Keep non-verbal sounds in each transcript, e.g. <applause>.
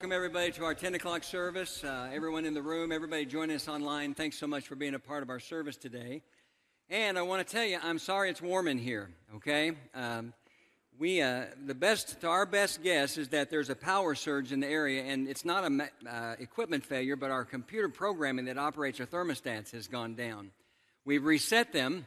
Welcome, everybody, to our 10 o'clock service. Uh, everyone in the room, everybody joining us online, thanks so much for being a part of our service today. And I want to tell you, I'm sorry it's warm in here, okay? Um, we, uh, the best, to our best guess is that there's a power surge in the area, and it's not a uh, equipment failure, but our computer programming that operates our thermostats has gone down. We've reset them,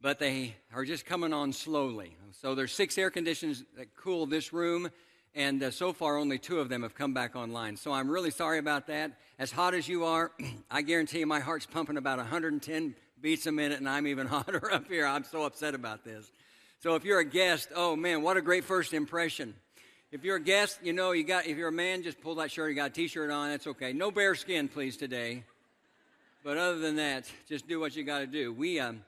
but they are just coming on slowly. So there's six air conditioners that cool this room and uh, so far only two of them have come back online. So I'm really sorry about that. As hot as you are, <clears throat> I guarantee you my heart's pumping about 110 beats a minute, and I'm even <laughs> hotter up here. I'm so upset about this. So if you're a guest, oh man, what a great first impression. If you're a guest, you know you got. If you're a man, just pull that shirt. You got a t-shirt on. That's okay. No bare skin, please, today. But other than that, just do what you got to do. We um,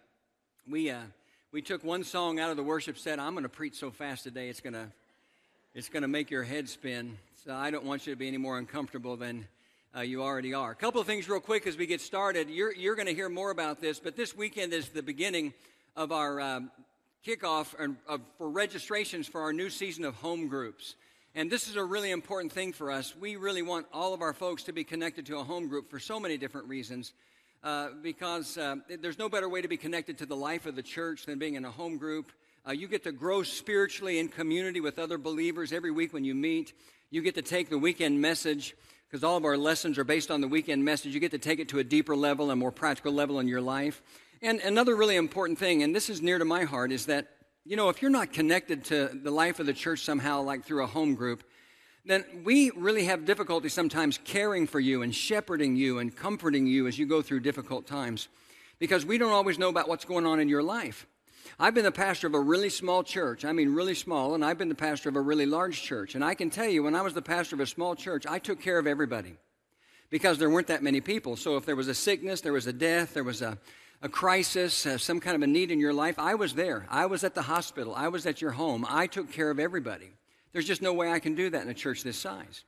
we uh, we took one song out of the worship set. I'm going to preach so fast today, it's going to it's going to make your head spin. So I don't want you to be any more uncomfortable than uh, you already are. A couple of things, real quick, as we get started. You're, you're going to hear more about this, but this weekend is the beginning of our um, kickoff and, for registrations for our new season of home groups. And this is a really important thing for us. We really want all of our folks to be connected to a home group for so many different reasons. Uh, because uh, there's no better way to be connected to the life of the church than being in a home group. Uh, you get to grow spiritually in community with other believers every week when you meet. You get to take the weekend message, because all of our lessons are based on the weekend message. You get to take it to a deeper level, a more practical level in your life. And another really important thing, and this is near to my heart, is that, you know, if you're not connected to the life of the church somehow, like through a home group, then we really have difficulty sometimes caring for you and shepherding you and comforting you as you go through difficult times because we don't always know about what's going on in your life. I've been the pastor of a really small church. I mean, really small, and I've been the pastor of a really large church. And I can tell you, when I was the pastor of a small church, I took care of everybody because there weren't that many people. So if there was a sickness, there was a death, there was a, a crisis, uh, some kind of a need in your life, I was there. I was at the hospital. I was at your home. I took care of everybody. There's just no way I can do that in a church this size.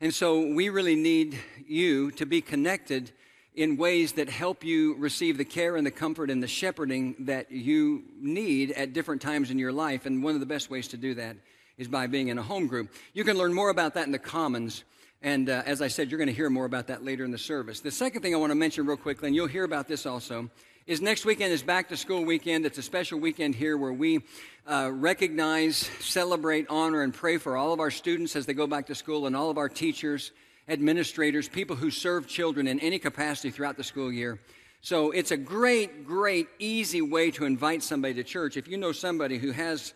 And so we really need you to be connected in ways that help you receive the care and the comfort and the shepherding that you need at different times in your life. And one of the best ways to do that is by being in a home group. You can learn more about that in the Commons. And uh, as I said, you're going to hear more about that later in the service. The second thing I want to mention real quickly, and you'll hear about this also, is next weekend is back to school weekend. It's a special weekend here where we uh, recognize, celebrate, honor, and pray for all of our students as they go back to school and all of our teachers administrators, people who serve children in any capacity throughout the school year. So it's a great, great, easy way to invite somebody to church. If you know somebody who has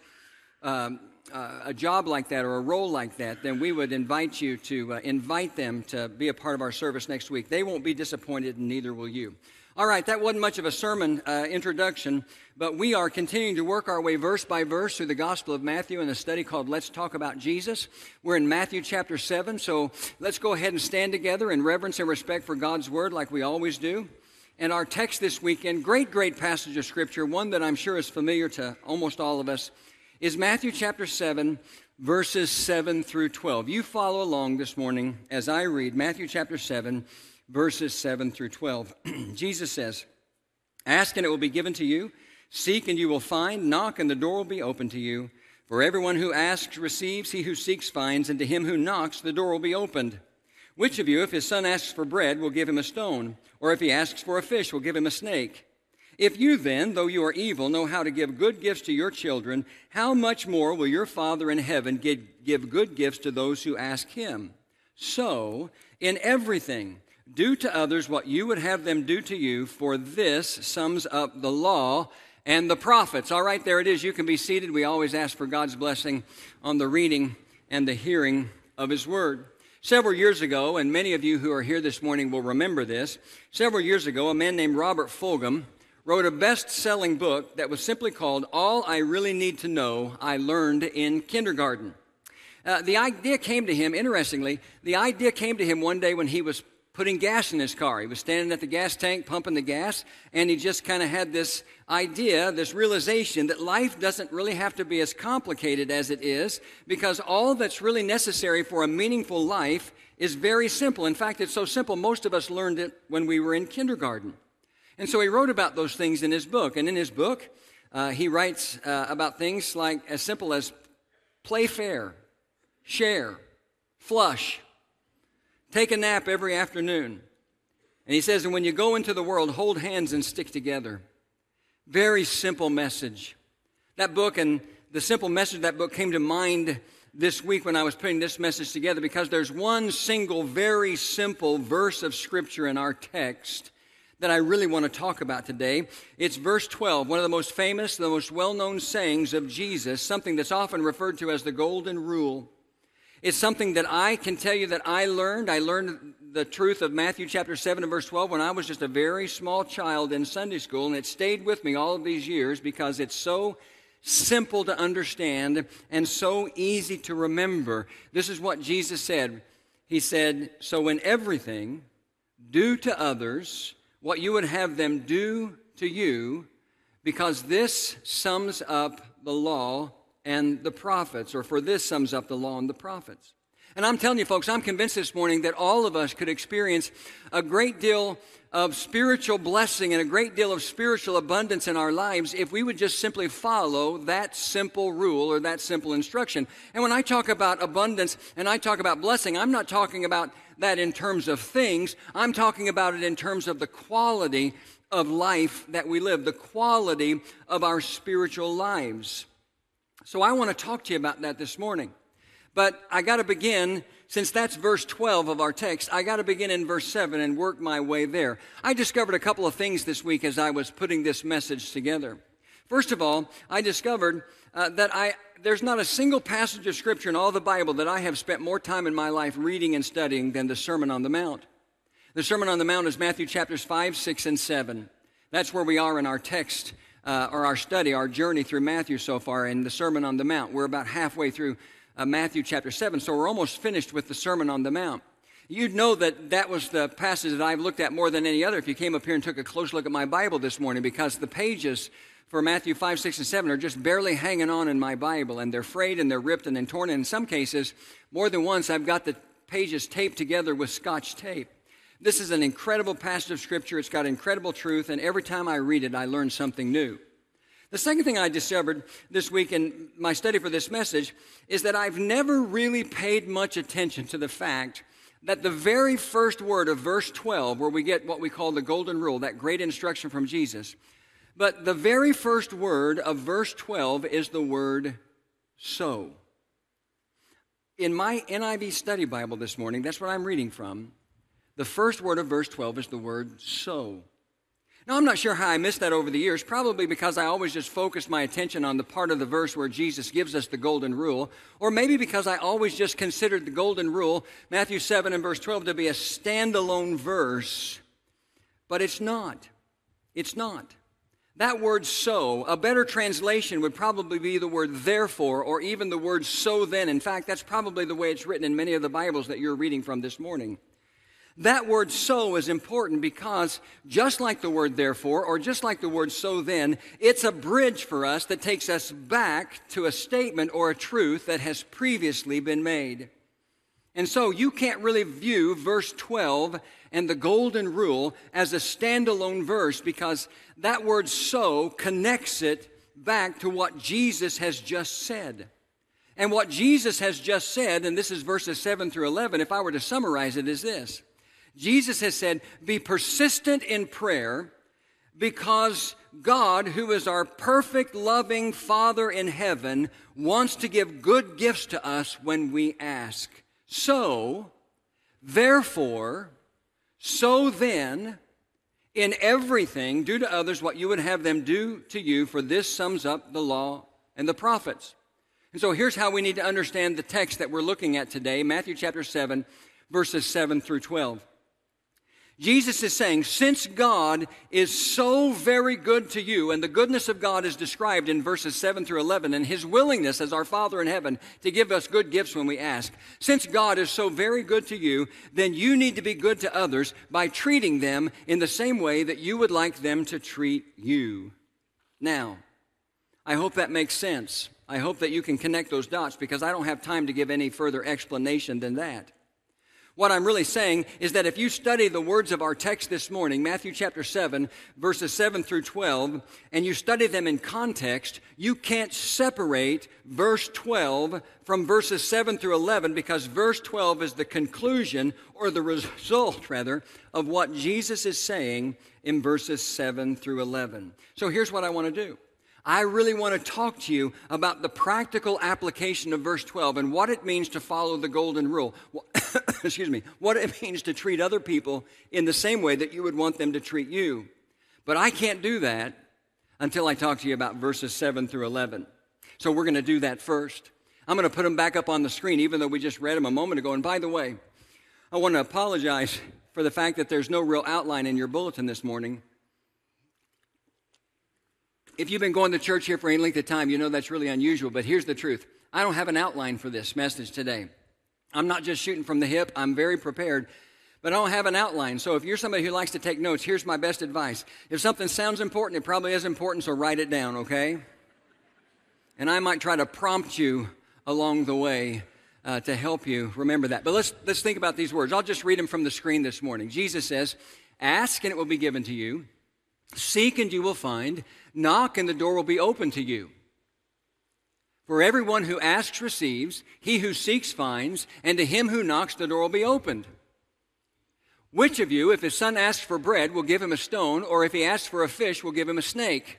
um, uh, a job like that or a role like that, then we would invite you to uh, invite them to be a part of our service next week. They won't be disappointed, and neither will you. All right, that wasn't much of a sermon uh, introduction, but we are continuing to work our way verse by verse through the Gospel of Matthew in a study called Let's Talk About Jesus. We're in Matthew chapter 7, so let's go ahead and stand together in reverence and respect for God's Word like we always do. And our text this weekend, great, great passage of Scripture, one that I'm sure is familiar to almost all of us, is Matthew chapter 7, verses 7 through 12. You follow along this morning as I read Matthew chapter 7 verses 7 through 12. <clears throat> Jesus says, Ask and it will be given to you, seek and you will find, knock and the door will be opened to you. For everyone who asks receives, he who seeks finds, and to him who knocks the door will be opened. Which of you, if his son asks for bread, will give him a stone? Or if he asks for a fish, will give him a snake? If you then, though you are evil, know how to give good gifts to your children, how much more will your Father in heaven give good gifts to those who ask him? So, in everything, do to others what you would have them do to you, for this sums up the law and the prophets. All right, there it is. You can be seated. We always ask for God's blessing on the reading and the hearing of His Word. Several years ago, and many of you who are here this morning will remember this, several years ago, a man named Robert Fulghum wrote a best selling book that was simply called All I Really Need to Know I Learned in Kindergarten. Uh, the idea came to him, interestingly, the idea came to him one day when he was putting gas in his car. He was standing at the gas tank pumping the gas, and he just kind of had this idea, this realization that life doesn't really have to be as complicated as it is, because all that's really necessary for a meaningful life is very simple. In fact, it's so simple, most of us learned it when we were in kindergarten. And so he wrote about those things in his book. And in his book, uh, he writes uh, about things like as simple as play fair, share, flush, take a nap every afternoon. And he says, and when you go into the world, hold hands and stick together. Very simple message. That book and the simple message that book came to mind this week when I was putting this message together because there's one single, very simple verse of Scripture in our text that I really want to talk about today. It's verse 12, one of the most famous, the most well known sayings of Jesus, something that's often referred to as the Golden Rule. It's something that I can tell you that I learned. I learned the truth of Matthew chapter 7 and verse 12 when I was just a very small child in Sunday school, and it stayed with me all of these years because it's so simple to understand and so easy to remember. This is what Jesus said. He said, So in everything, do to others what you would have them do to you, because this sums up the law and the prophets, or for this sums up the law and the prophets. And I'm telling you, folks, I'm convinced this morning that all of us could experience a great deal of spiritual blessing and a great deal of spiritual abundance in our lives if we would just simply follow that simple rule or that simple instruction. And when I talk about abundance and I talk about blessing, I'm not talking about that in terms of things, I'm talking about it in terms of the quality of life that we live, the quality of our spiritual lives. So I want to talk to you about that this morning. But I got to begin, since that's verse 12 of our text, I got to begin in verse 7 and work my way there. I discovered a couple of things this week as I was putting this message together. First of all, I discovered uh, that I, there's not a single passage of Scripture in all the Bible that I have spent more time in my life reading and studying than the Sermon on the Mount. The Sermon on the Mount is Matthew chapters 5, 6, and 7. That's where we are in our text uh, or our study, our journey through Matthew so far in the Sermon on the Mount. We're about halfway through uh, Matthew chapter 7. So we're almost finished with the Sermon on the Mount. You'd know that that was the passage that I've looked at more than any other if you came up here and took a close look at my Bible this morning because the pages for Matthew 5, 6, and 7 are just barely hanging on in my Bible and they're frayed and they're ripped and then torn. And in some cases, more than once, I've got the pages taped together with scotch tape. This is an incredible passage of Scripture. It's got incredible truth, and every time I read it, I learn something new. The second thing I discovered this week in my study for this message is that I've never really paid much attention to the fact that the very first word of verse 12, where we get what we call the golden rule, that great instruction from Jesus, but the very first word of verse 12 is the word so. In my NIV study Bible this morning, that's what I'm reading from, the first word of verse 12 is the word so. Now, I'm not sure how I missed that over the years, probably because I always just focused my attention on the part of the verse where Jesus gives us the golden rule, or maybe because I always just considered the golden rule, Matthew 7 and verse 12, to be a standalone verse. But it's not. It's not. That word so, a better translation would probably be the word therefore, or even the word so then. In fact, that's probably the way it's written in many of the Bibles that you're reading from this morning. That word so is important because just like the word therefore, or just like the word so then, it's a bridge for us that takes us back to a statement or a truth that has previously been made. And so you can't really view verse 12 and the golden rule as a standalone verse because that word so connects it back to what Jesus has just said. And what Jesus has just said, and this is verses 7 through 11, if I were to summarize it, is this Jesus has said, be persistent in prayer because God, who is our perfect, loving Father in heaven, wants to give good gifts to us when we ask. So, therefore, so then, in everything, do to others what you would have them do to you, for this sums up the law and the prophets. And so here's how we need to understand the text that we're looking at today Matthew chapter 7, verses 7 through 12. Jesus is saying, since God is so very good to you, and the goodness of God is described in verses 7 through 11, and his willingness as our Father in heaven to give us good gifts when we ask, since God is so very good to you, then you need to be good to others by treating them in the same way that you would like them to treat you. Now, I hope that makes sense. I hope that you can connect those dots because I don't have time to give any further explanation than that. What I'm really saying is that if you study the words of our text this morning, Matthew chapter 7, verses 7 through 12, and you study them in context, you can't separate verse 12 from verses 7 through 11 because verse 12 is the conclusion or the result, <laughs> rather, of what Jesus is saying in verses 7 through 11. So here's what I want to do. I really want to talk to you about the practical application of verse 12 and what it means to follow the golden rule. <coughs> Excuse me, what it means to treat other people in the same way that you would want them to treat you. But I can't do that until I talk to you about verses 7 through 11. So we're going to do that first. I'm going to put them back up on the screen, even though we just read them a moment ago. And by the way, I want to apologize for the fact that there's no real outline in your bulletin this morning. If you've been going to church here for any length of time, you know that's really unusual, but here's the truth. I don't have an outline for this message today. I'm not just shooting from the hip, I'm very prepared, but I don't have an outline. So if you're somebody who likes to take notes, here's my best advice. If something sounds important, it probably is important, so write it down, okay? And I might try to prompt you along the way uh, to help you remember that. But let's, let's think about these words. I'll just read them from the screen this morning. Jesus says, Ask and it will be given to you, seek and you will find. Knock, and the door will be open to you. For everyone who asks receives, he who seeks finds, and to him who knocks the door will be opened. Which of you, if his son asks for bread, will give him a stone, or if he asks for a fish, will give him a snake?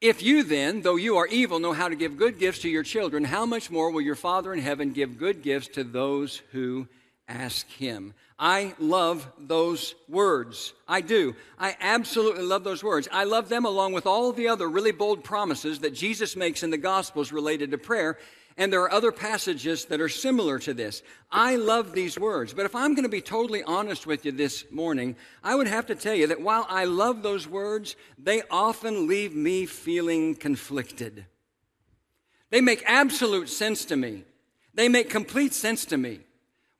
If you then, though you are evil, know how to give good gifts to your children, how much more will your Father in heaven give good gifts to those who ask him? I love those words. I do. I absolutely love those words. I love them along with all the other really bold promises that Jesus makes in the Gospels related to prayer. And there are other passages that are similar to this. I love these words. But if I'm going to be totally honest with you this morning, I would have to tell you that while I love those words, they often leave me feeling conflicted. They make absolute sense to me. They make complete sense to me.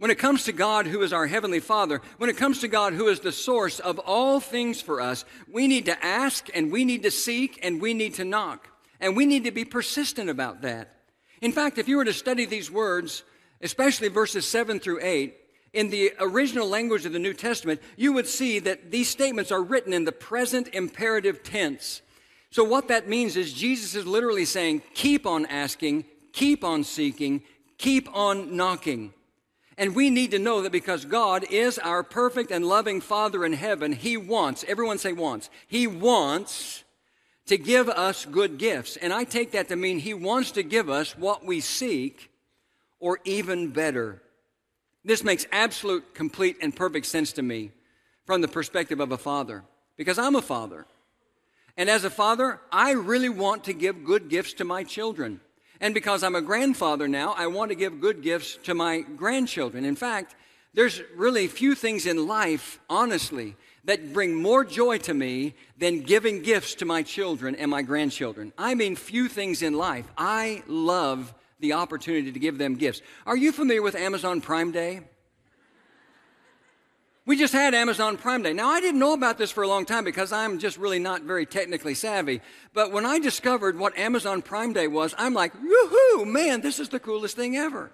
When it comes to God, who is our Heavenly Father, when it comes to God, who is the source of all things for us, we need to ask and we need to seek and we need to knock. And we need to be persistent about that. In fact, if you were to study these words, especially verses 7 through 8, in the original language of the New Testament, you would see that these statements are written in the present imperative tense. So, what that means is Jesus is literally saying, keep on asking, keep on seeking, keep on knocking. And we need to know that because God is our perfect and loving Father in heaven, He wants, everyone say wants, He wants to give us good gifts. And I take that to mean He wants to give us what we seek or even better. This makes absolute, complete, and perfect sense to me from the perspective of a father because I'm a father. And as a father, I really want to give good gifts to my children. And because I'm a grandfather now, I want to give good gifts to my grandchildren. In fact, there's really few things in life, honestly, that bring more joy to me than giving gifts to my children and my grandchildren. I mean, few things in life. I love the opportunity to give them gifts. Are you familiar with Amazon Prime Day? We just had Amazon Prime Day. Now, I didn't know about this for a long time because I'm just really not very technically savvy. But when I discovered what Amazon Prime Day was, I'm like, woohoo, man, this is the coolest thing ever.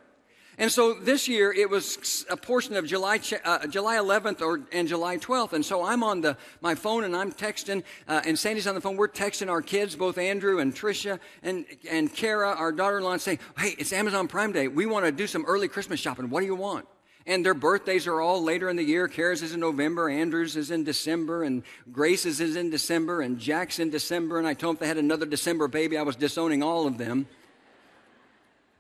And so this year it was a portion of July, uh, July 11th or, and July 12th. And so I'm on the, my phone and I'm texting, uh, and Sandy's on the phone. We're texting our kids, both Andrew and Tricia and, and Kara, our daughter in law, saying, Hey, it's Amazon Prime Day. We want to do some early Christmas shopping. What do you want? And their birthdays are all later in the year. Kara's is in November, Andrew's is in December, and Grace's is in December, and Jack's in December. And I told them if they had another December baby, I was disowning all of them.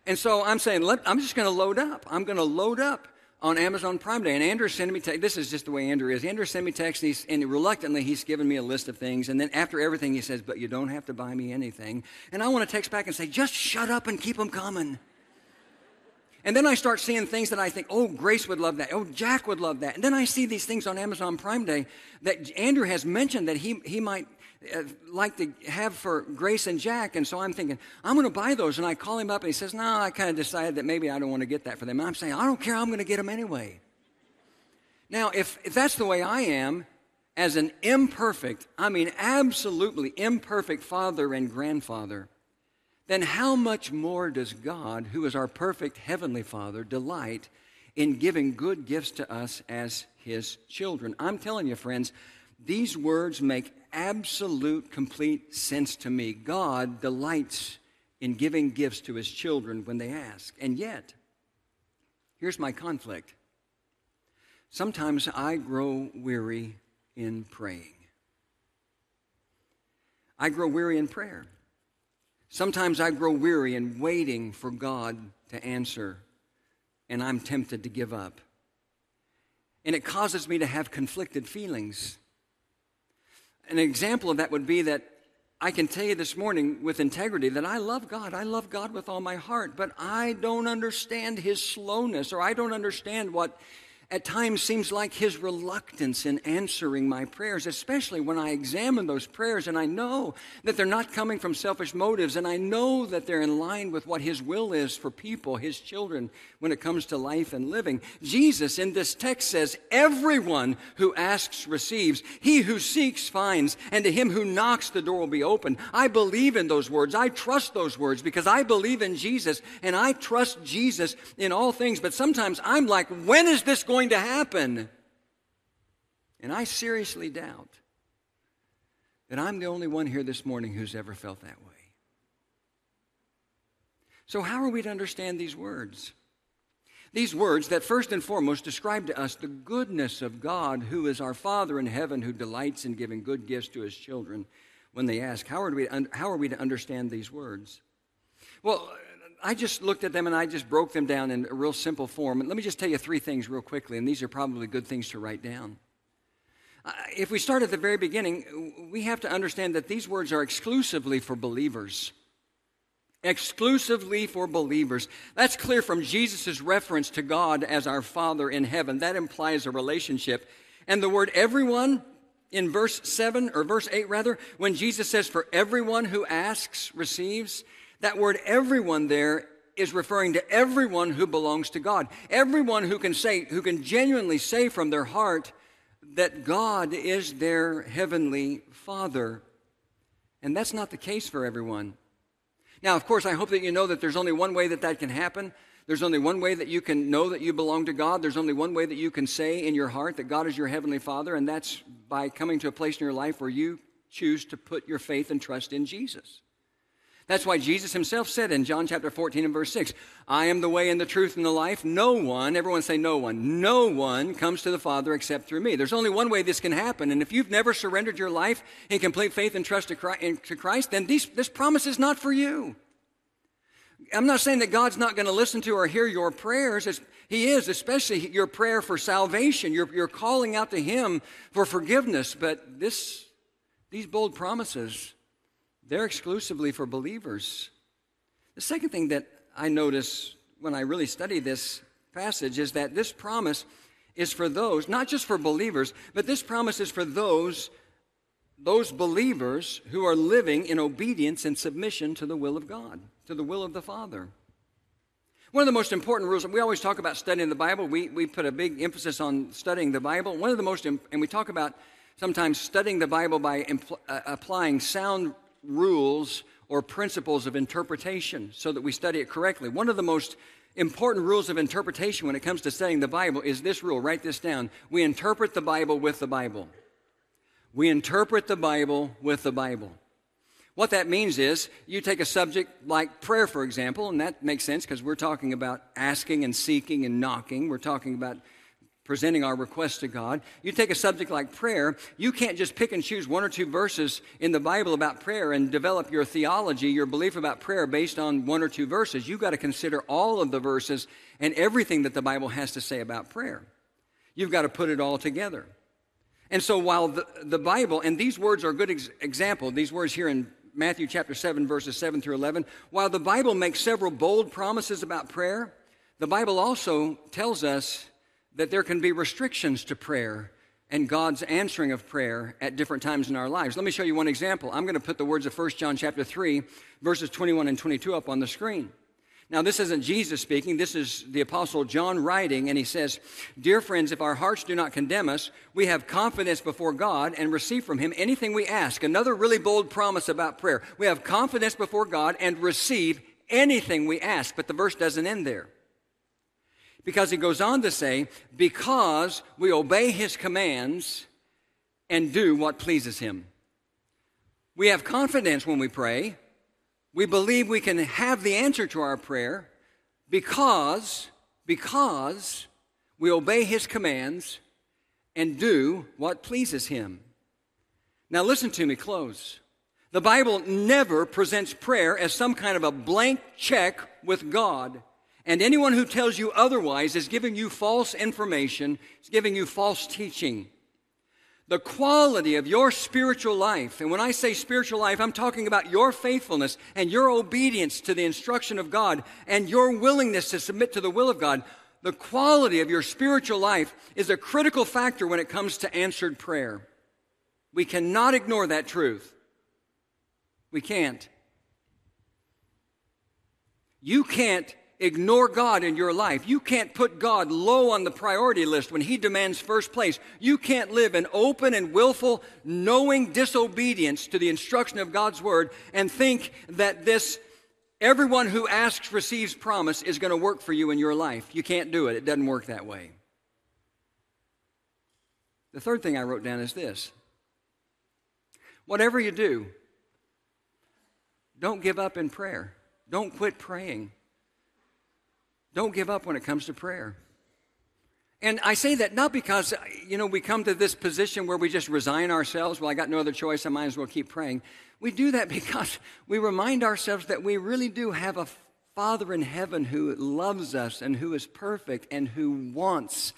And so I'm saying, let, I'm just going to load up. I'm going to load up on Amazon Prime Day. And Andrew sent me text. This is just the way Andrew is. Andrew sent me text, and, and reluctantly, he's given me a list of things. And then after everything, he says, But you don't have to buy me anything. And I want to text back and say, Just shut up and keep them coming. And then I start seeing things that I think, oh, Grace would love that. Oh, Jack would love that. And then I see these things on Amazon Prime Day that Andrew has mentioned that he, he might uh, like to have for Grace and Jack. And so I'm thinking, I'm going to buy those. And I call him up and he says, no, I kind of decided that maybe I don't want to get that for them. And I'm saying, I don't care. I'm going to get them anyway. Now, if, if that's the way I am, as an imperfect, I mean, absolutely imperfect father and grandfather, then how much more does God, who is our perfect heavenly Father, delight in giving good gifts to us as his children. I'm telling you, friends, these words make absolute, complete sense to me. God delights in giving gifts to his children when they ask. And yet, here's my conflict. Sometimes I grow weary in praying. I grow weary in prayer. Sometimes I grow weary in waiting for God to answer, and I'm tempted to give up. And it causes me to have conflicted feelings. An example of that would be that I can tell you this morning with integrity that I love God. I love God with all my heart, but I don't understand His slowness or I don't understand what at times seems like his reluctance in answering my prayers, especially when I examine those prayers and I know that they're not coming from selfish motives and I know that they're in line with what his will is for people, his children, when it comes to life and living. Jesus in this text says, Everyone who asks receives, he who seeks finds, and to him who knocks the door will be opened. I believe in those words. I trust those words because I believe in Jesus and I trust Jesus in all things. But sometimes I'm like, when is this going going to happen. And I seriously doubt that I'm the only one here this morning who's ever felt that way. So, how are we to understand these words? These words that first and foremost describe to us the goodness of God, who is our Father in heaven, who delights in giving good gifts to his children when they ask, How are we, how are we to understand these words? Well, I just looked at them and I just broke them down in a real simple form. And let me just tell you three things real quickly, and these are probably good things to write down. Uh, if we start at the very beginning, we have to understand that these words are exclusively for believers. Exclusively for believers. That's clear from Jesus' reference to God as our Father in heaven. That implies a relationship. And the word everyone in verse 7, or verse 8 rather, when Jesus says, For everyone who asks receives, that word everyone there is referring to everyone who belongs to God. Everyone who can say, who can genuinely say from their heart that God is their heavenly Father. And that's not the case for everyone. Now, of course, I hope that you know that there's only one way that that can happen. There's only one way that you can know that you belong to God. There's only one way that you can say in your heart that God is your heavenly Father, and that's by coming to a place in your life where you choose to put your faith and trust in Jesus. That's why Jesus himself said in John chapter 14 and verse 6, I am the way and the truth and the life. No one, everyone say no one, no one comes to the Father except through me. There's only one way this can happen. And if you've never surrendered your life in complete faith and trust to Christ, then these, this promise is not for you. I'm not saying that God's not going to listen to or hear your prayers. It's, he is, especially your prayer for salvation. You're, you're calling out to Him for forgiveness. But this, these bold promises, they're exclusively for believers. The second thing that I notice when I really study this passage is that this promise is for those, not just for believers, but this promise is for those those believers who are living in obedience and submission to the will of God, to the will of the Father. One of the most important rules, and we always talk about studying the Bible. We, we put a big emphasis on studying the Bible. One of the most, and we talk about sometimes studying the Bible by impl- uh, applying sound rules or principles of interpretation so that we study it correctly. One of the most important rules of interpretation when it comes to studying the Bible is this rule. Write this down. We interpret the Bible with the Bible. We interpret the Bible with the Bible. What that means is you take a subject like prayer, for example, and that makes sense because we're talking about asking and seeking and knocking. We're talking about presenting our request to God. You take a subject like prayer, you can't just pick and choose one or two verses in the Bible about prayer and develop your theology, your belief about prayer based on one or two verses. You've got to consider all of the verses and everything that the Bible has to say about prayer. You've got to put it all together. And so while the, the Bible, and these words are a good ex- example, these words here in Matthew chapter 7, verses 7 through 11, while the Bible makes several bold promises about prayer, the Bible also tells us that there can be restrictions to prayer and God's answering of prayer at different times in our lives. Let me show you one example. I'm going to put the words of 1 John chapter 3 verses 21 and 22 up on the screen. Now, this isn't Jesus speaking. This is the Apostle John writing, and he says, Dear friends, if our hearts do not condemn us, we have confidence before God and receive from him anything we ask. Another really bold promise about prayer. We have confidence before God and receive anything we ask. But the verse doesn't end there. Because he goes on to say, because we obey his commands and do what pleases him. We have confidence when we pray. We believe we can have the answer to our prayer because, because we obey his commands and do what pleases him. Now, listen to me close. The Bible never presents prayer as some kind of a blank check with God. And anyone who tells you otherwise is giving you false information, is giving you false teaching. The quality of your spiritual life, and when I say spiritual life, I'm talking about your faithfulness and your obedience to the instruction of God and your willingness to submit to the will of God. The quality of your spiritual life is a critical factor when it comes to answered prayer. We cannot ignore that truth. We can't. You can't ignore God in your life. You can't put God low on the priority list when He demands first place. You can't live in open and willful, knowing disobedience to the instruction of God's Word and think that this everyone who asks receives promise is going to work for you in your life. You can't do it, it doesn't work that way. The third thing I wrote down is this whatever you do, don't give up in prayer. Don't quit praying. Don't give up when it comes to prayer. And I say that not because, you know, we come to this position where we just resign ourselves. Well, I got no other choice. I might as well keep praying. We do that <laughs> because we remind ourselves that we really do have a Father in heaven who loves us and who is perfect and who wants,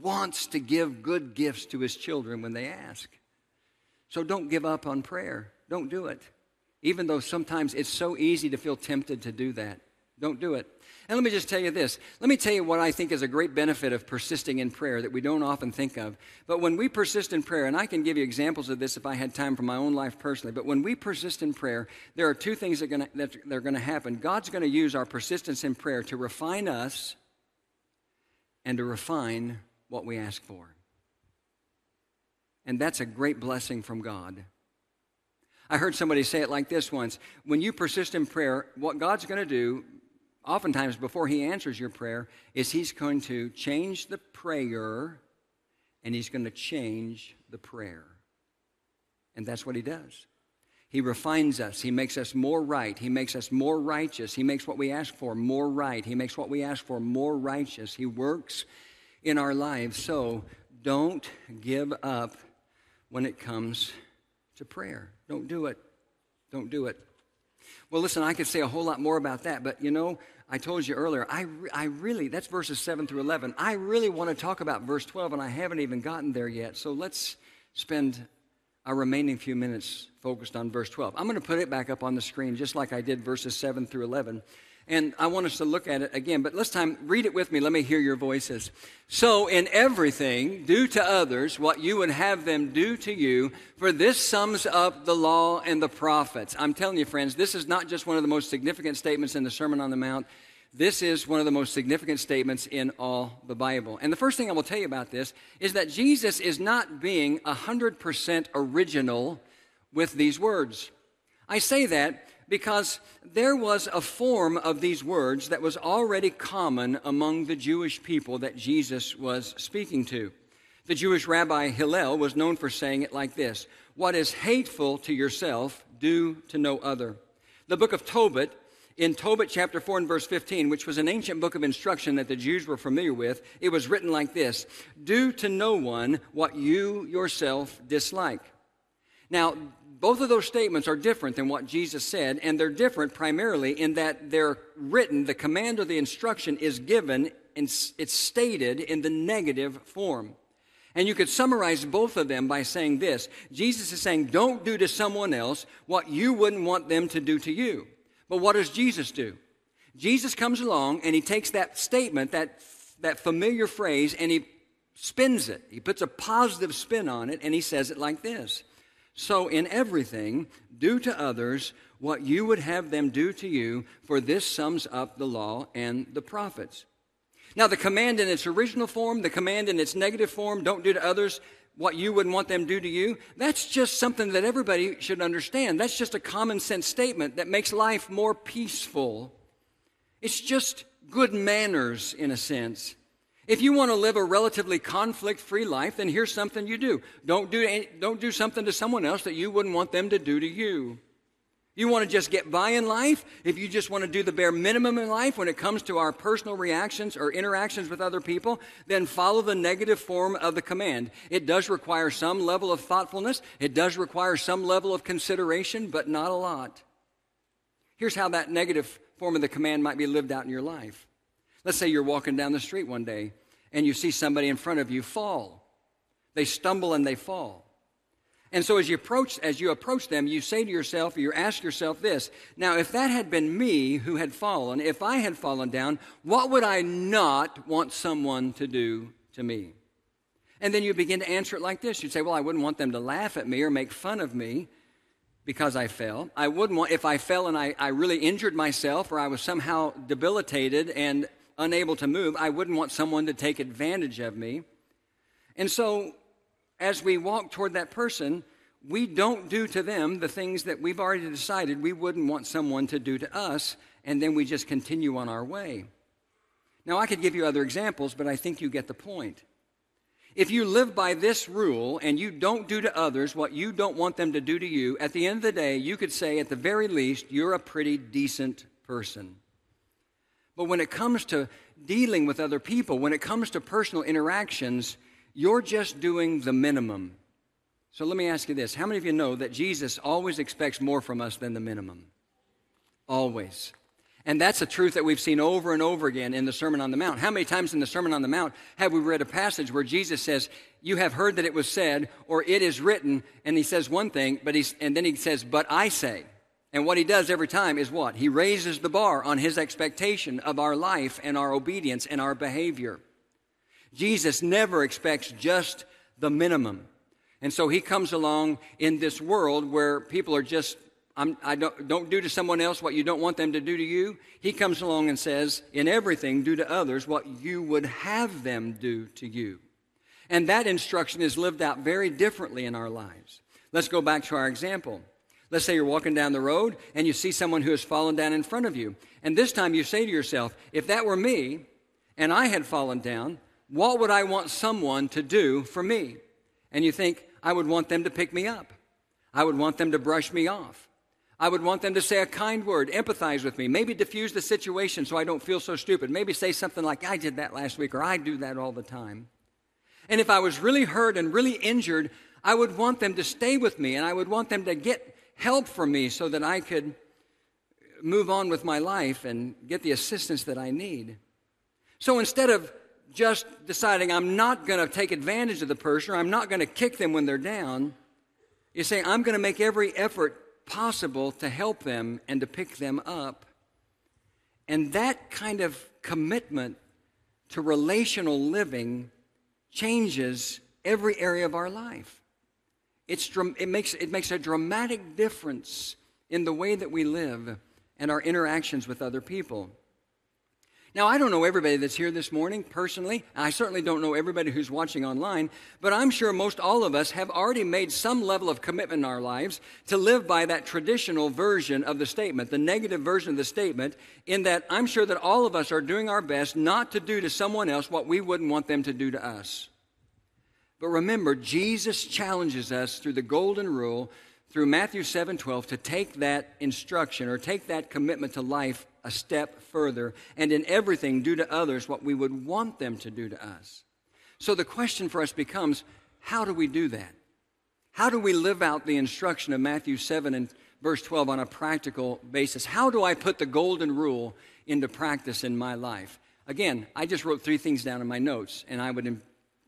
wants to give good gifts to his children when they ask. So don't give up on prayer. Don't do it. Even though sometimes it's so easy to feel tempted to do that. Don't do it. And let me just tell you this. Let me tell you what I think is a great benefit of persisting in prayer that we don't often think of. But when we persist in prayer, and I can give you examples of this if I had time from my own life personally, but when we persist in prayer, there are two things that are to, that are going to happen. God's going to use our persistence in prayer to refine us and to refine what we ask for. And that's a great blessing from God. I heard somebody say it like this once When you persist in prayer, what God's going to do oftentimes before he answers your prayer is he's going to change the prayer and he's going to change the prayer. And that's what he does. He refines us. He makes us more right. He makes us more righteous. He makes what we ask for more right. He makes what we ask for more righteous. He works in our lives. So don't give up when it comes to prayer. Don't do it. Don't do it. Well, listen, I could say a whole lot more about that, but you know, I told you earlier, I, re- I really, that's verses 7 through 11. I really want to talk about verse 12, and I haven't even gotten there yet. So let's spend our remaining few minutes focused on verse 12. I'm going to put it back up on the screen just like I did verses 7 through 11. And I want us to look at it again, but let's time read it with me. Let me hear your voices. So in everything, do to others what you would have them do to you, for this sums up the law and the prophets. I'm telling you, friends, this is not just one of the most significant statements in the Sermon on the Mount. This is one of the most significant statements in all the Bible. And the first thing I will tell you about this is that Jesus is not being 100% original with these words. I say that because there was a form of these words that was already common among the Jewish people that Jesus was speaking to. The Jewish rabbi Hillel was known for saying it like this What is hateful to yourself, do to no other. The book of Tobit, in Tobit chapter 4 and verse 15, which was an ancient book of instruction that the Jews were familiar with, it was written like this Do to no one what you yourself dislike. Now, both of those statements are different than what Jesus said, and they're different primarily in that they're written, the command or the instruction is given, and it's stated in the negative form. And you could summarize both of them by saying this Jesus is saying, Don't do to someone else what you wouldn't want them to do to you. But what does Jesus do? Jesus comes along and he takes that statement, that, that familiar phrase, and he spins it. He puts a positive spin on it, and he says it like this so, in everything, do to others what you would have them do to you, for this sums up the law and the prophets. Now, the command in its original form, the command in its negative form, don't do to others what you wouldn't want them do to you, that's just something that everybody should understand. That's just a common sense statement that makes life more peaceful. It's just good manners, in a sense. If you want to live a relatively conflict free life, then here's something you do. Don't do, don't do something to someone else that you wouldn't want them to do to you. You want to just get by in life? If you just want to do the bare minimum in life when it comes to our personal reactions or interactions with other people, then follow the negative form of the command. It does require some level of thoughtfulness, it does require some level of consideration, but not a lot. Here's how that negative form of the command might be lived out in your life. Let's say you're walking down the street one day and you see somebody in front of you fall. They stumble and they fall. And so as you approach as you approach them, you say to yourself, you ask yourself this, now if that had been me who had fallen, if I had fallen down, what would I not want someone to do to me? And then you begin to answer it like this. You'd say, Well, I wouldn't want them to laugh at me or make fun of me because I fell. I wouldn't want, if I fell and I, I really injured myself or I was somehow debilitated and unable to move, I wouldn't want someone to take advantage of me. And so as we walk toward that person, we don't do to them the things that we've already decided we wouldn't want someone to do to us, and then we just continue on our way. Now, I could give you other examples, but I think you get the point. If you live by this rule and you don't do to others what you don't want them to do to you, at the end of the day, you could say, at the very least, you're a pretty decent person. But when it comes to dealing with other people, when it comes to personal interactions, you're just doing the minimum. So let me ask you this How many of you know that Jesus always expects more from us than the minimum? Always. And that's a truth that we've seen over and over again in the Sermon on the Mount. How many times in the Sermon on the Mount have we read a passage where Jesus says, You have heard that it was said, or it is written, and he says one thing, but he's, and then he says, But I say. And what he does every time is what? He raises the bar on his expectation of our life and our obedience and our behavior. Jesus never expects just the minimum. And so he comes along in this world where people are just, I'm, I don't, don't do to someone else what you don't want them to do to you. He comes along and says, in everything, do to others what you would have them do to you. And that instruction is lived out very differently in our lives. Let's go back to our example. Let's say you're walking down the road and you see someone who has fallen down in front of you. And this time you say to yourself, if that were me and I had fallen down, what would I want someone to do for me? And you think, I would want them to pick me up. I would want them to brush me off. I would want them to say a kind word, empathize with me, maybe diffuse the situation so I don't feel so stupid. Maybe say something like, I did that last week, or I do that all the time. And if I was really hurt and really injured, I would want them to stay with me and I would want them to get help from me so that I could move on with my life and get the assistance that I need. So instead of just deciding I'm not going to take advantage of the person or I'm not going to kick them when they're down. You say, I'm going to make every effort possible to help them and to pick them up. And that kind of commitment to relational living changes every area of our life. It's, it, makes, it makes a dramatic difference in the way that we live and our interactions with other people. Now, I don't know everybody that's here this morning personally. I certainly don't know everybody who's watching online, but I'm sure most all of us have already made some level of commitment in our lives to live by that traditional version of the statement, the negative version of the statement, in that I'm sure that all of us are doing our best not to do to someone else what we wouldn't want them to do to us. But remember, Jesus challenges us through the golden rule, through Matthew 7 12, to take that instruction or take that commitment to life a step further and in everything do to others what we would want them to do to us. So the question for us becomes how do we do that? How do we live out the instruction of Matthew 7 and verse 12 on a practical basis? How do I put the golden rule into practice in my life? Again, I just wrote three things down in my notes, and I would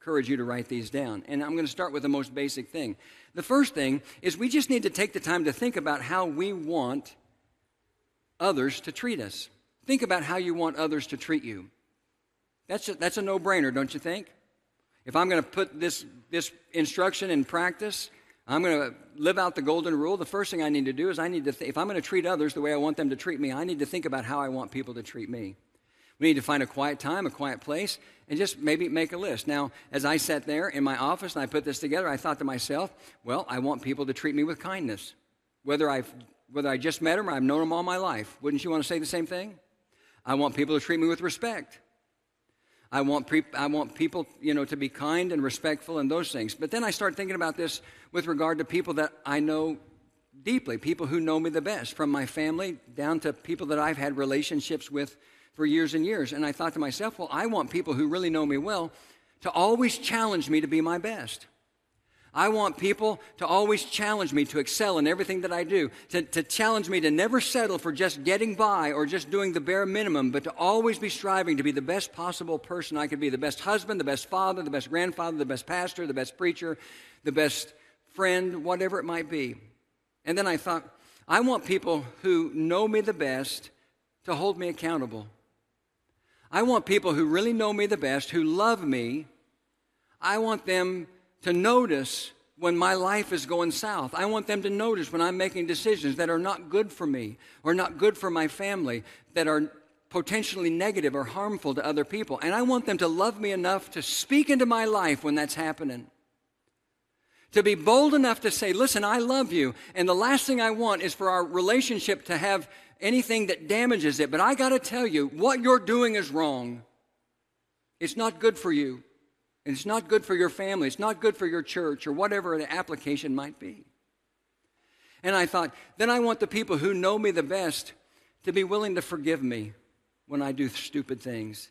encourage you to write these down. And I'm going to start with the most basic thing. The first thing is we just need to take the time to think about how we want others to treat us. Think about how you want others to treat you. That's a, that's a no brainer, don't you think? If I'm going to put this, this instruction in practice, I'm going to live out the golden rule. The first thing I need to do is I need to, th- if I'm going to treat others the way I want them to treat me, I need to think about how I want people to treat me. We need to find a quiet time, a quiet place, and just maybe make a list. Now, as I sat there in my office and I put this together, I thought to myself, well, I want people to treat me with kindness. Whether I've whether I just met them or I've known them all my life. Wouldn't you want to say the same thing? I want people to treat me with respect. I want, pre- I want people, you know, to be kind and respectful and those things. But then I start thinking about this with regard to people that I know deeply, people who know me the best, from my family down to people that I've had relationships with for years and years. And I thought to myself, well, I want people who really know me well to always challenge me to be my best. I want people to always challenge me to excel in everything that I do, to, to challenge me to never settle for just getting by or just doing the bare minimum, but to always be striving to be the best possible person I could be the best husband, the best father, the best grandfather, the best pastor, the best preacher, the best friend, whatever it might be. And then I thought, I want people who know me the best to hold me accountable. I want people who really know me the best, who love me. I want them to notice when my life is going south. I want them to notice when I'm making decisions that are not good for me or not good for my family, that are potentially negative or harmful to other people. And I want them to love me enough to speak into my life when that's happening. To be bold enough to say, listen, I love you. And the last thing I want is for our relationship to have anything that damages it. But I got to tell you, what you're doing is wrong. It's not good for you. And it's not good for your family. It's not good for your church or whatever the application might be. And I thought, then I want the people who know me the best to be willing to forgive me when I do stupid things.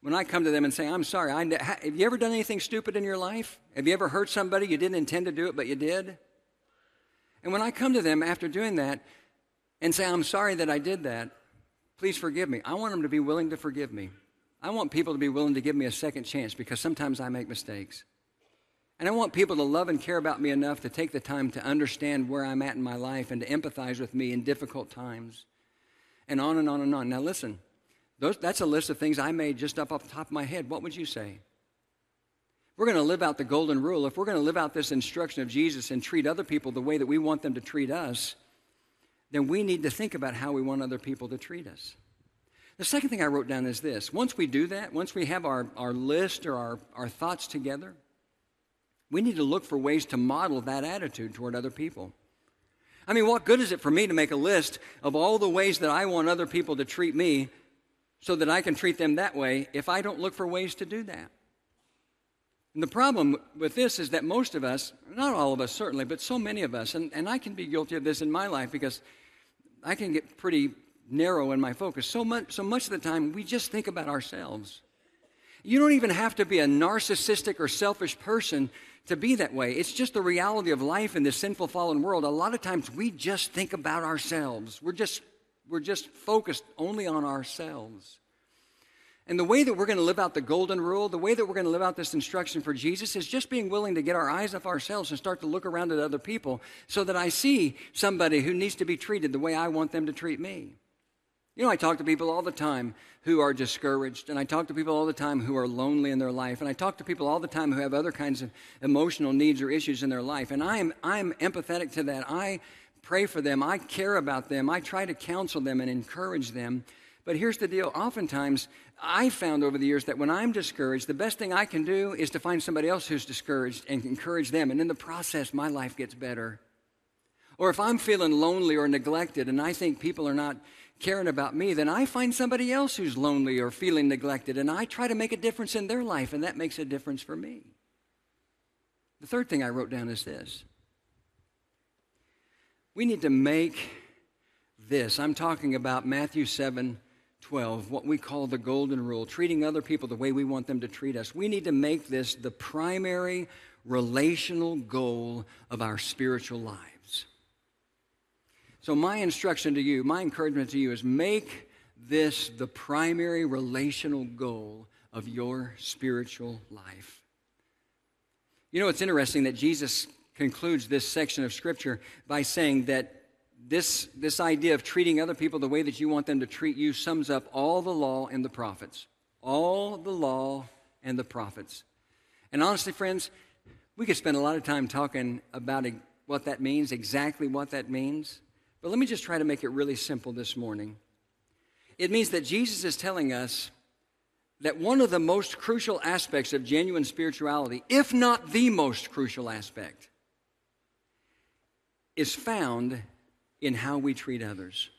When I come to them and say, I'm sorry, I, have you ever done anything stupid in your life? Have you ever hurt somebody you didn't intend to do it, but you did? And when I come to them after doing that and say, I'm sorry that I did that, please forgive me, I want them to be willing to forgive me. I want people to be willing to give me a second chance because sometimes I make mistakes. And I want people to love and care about me enough to take the time to understand where I'm at in my life and to empathize with me in difficult times. And on and on and on. Now, listen, those, that's a list of things I made just up off the top of my head. What would you say? We're going to live out the golden rule. If we're going to live out this instruction of Jesus and treat other people the way that we want them to treat us, then we need to think about how we want other people to treat us. The second thing I wrote down is this once we do that, once we have our, our list or our, our thoughts together, we need to look for ways to model that attitude toward other people. I mean, what good is it for me to make a list of all the ways that I want other people to treat me so that I can treat them that way if I don't look for ways to do that? And the problem with this is that most of us, not all of us certainly, but so many of us, and, and I can be guilty of this in my life because I can get pretty narrow in my focus. So much, so much of the time, we just think about ourselves. You don't even have to be a narcissistic or selfish person to be that way. It's just the reality of life in this sinful, fallen world. A lot of times we just think about ourselves. We're just, we're just focused only on ourselves. And the way that we're going to live out the golden rule, the way that we're going to live out this instruction for Jesus is just being willing to get our eyes off ourselves and start to look around at other people so that I see somebody who needs to be treated the way I want them to treat me. You know, I talk to people all the time who are discouraged, and I talk to people all the time who are lonely in their life, and I talk to people all the time who have other kinds of emotional needs or issues in their life. And I am, I'm empathetic to that. I pray for them, I care about them, I try to counsel them and encourage them. But here's the deal oftentimes, I found over the years that when I'm discouraged, the best thing I can do is to find somebody else who's discouraged and encourage them. And in the process, my life gets better. Or if I'm feeling lonely or neglected and I think people are not caring about me, then I find somebody else who's lonely or feeling neglected, and I try to make a difference in their life, and that makes a difference for me. The third thing I wrote down is this we need to make this, I'm talking about Matthew 7 12, what we call the golden rule, treating other people the way we want them to treat us. We need to make this the primary relational goal of our spiritual lives. So, my instruction to you, my encouragement to you is make this the primary relational goal of your spiritual life. You know, it's interesting that Jesus concludes this section of Scripture by saying that this, this idea of treating other people the way that you want them to treat you sums up all the law and the prophets. All the law and the prophets. And honestly, friends, we could spend a lot of time talking about what that means, exactly what that means. But let me just try to make it really simple this morning. It means that Jesus is telling us that one of the most crucial aspects of genuine spirituality, if not the most crucial aspect, is found in how we treat others.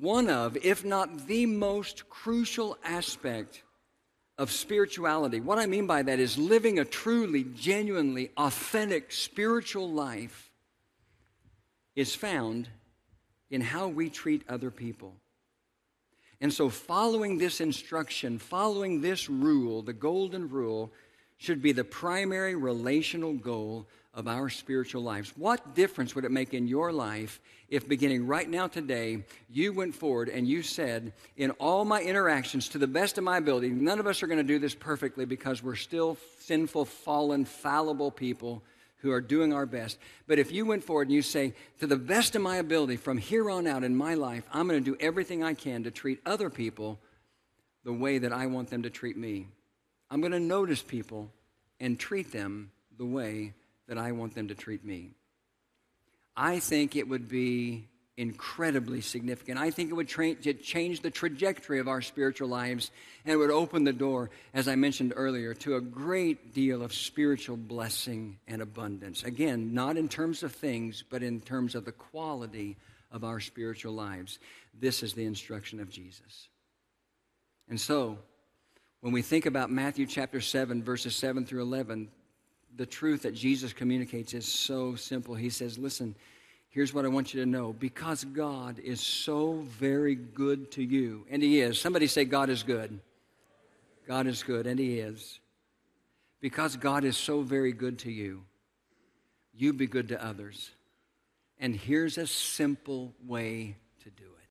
one of, if not the most crucial aspect of spirituality. What I mean by that is living a truly, genuinely, authentic spiritual life is found in how we treat other people. And so, following this instruction, following this rule, the golden rule, should be the primary relational goal of our spiritual lives. What difference would it make in your life if, beginning right now today, you went forward and you said, in all my interactions, to the best of my ability, none of us are going to do this perfectly because we're still sinful, fallen, fallible people who are doing our best. But if you went forward and you say, to the best of my ability, from here on out in my life, I'm going to do everything I can to treat other people the way that I want them to treat me. I'm going to notice people and treat them the way that I want them to treat me. I think it would be incredibly significant. I think it would tra- change the trajectory of our spiritual lives and it would open the door, as I mentioned earlier, to a great deal of spiritual blessing and abundance. Again, not in terms of things, but in terms of the quality of our spiritual lives. This is the instruction of Jesus. And so, when we think about Matthew chapter 7, verses 7 through 11, the truth that Jesus communicates is so simple. He says, Listen, here's what I want you to know. Because God is so very good to you, and He is. Somebody say, God is good. God is good, and He is. Because God is so very good to you, you be good to others. And here's a simple way to do it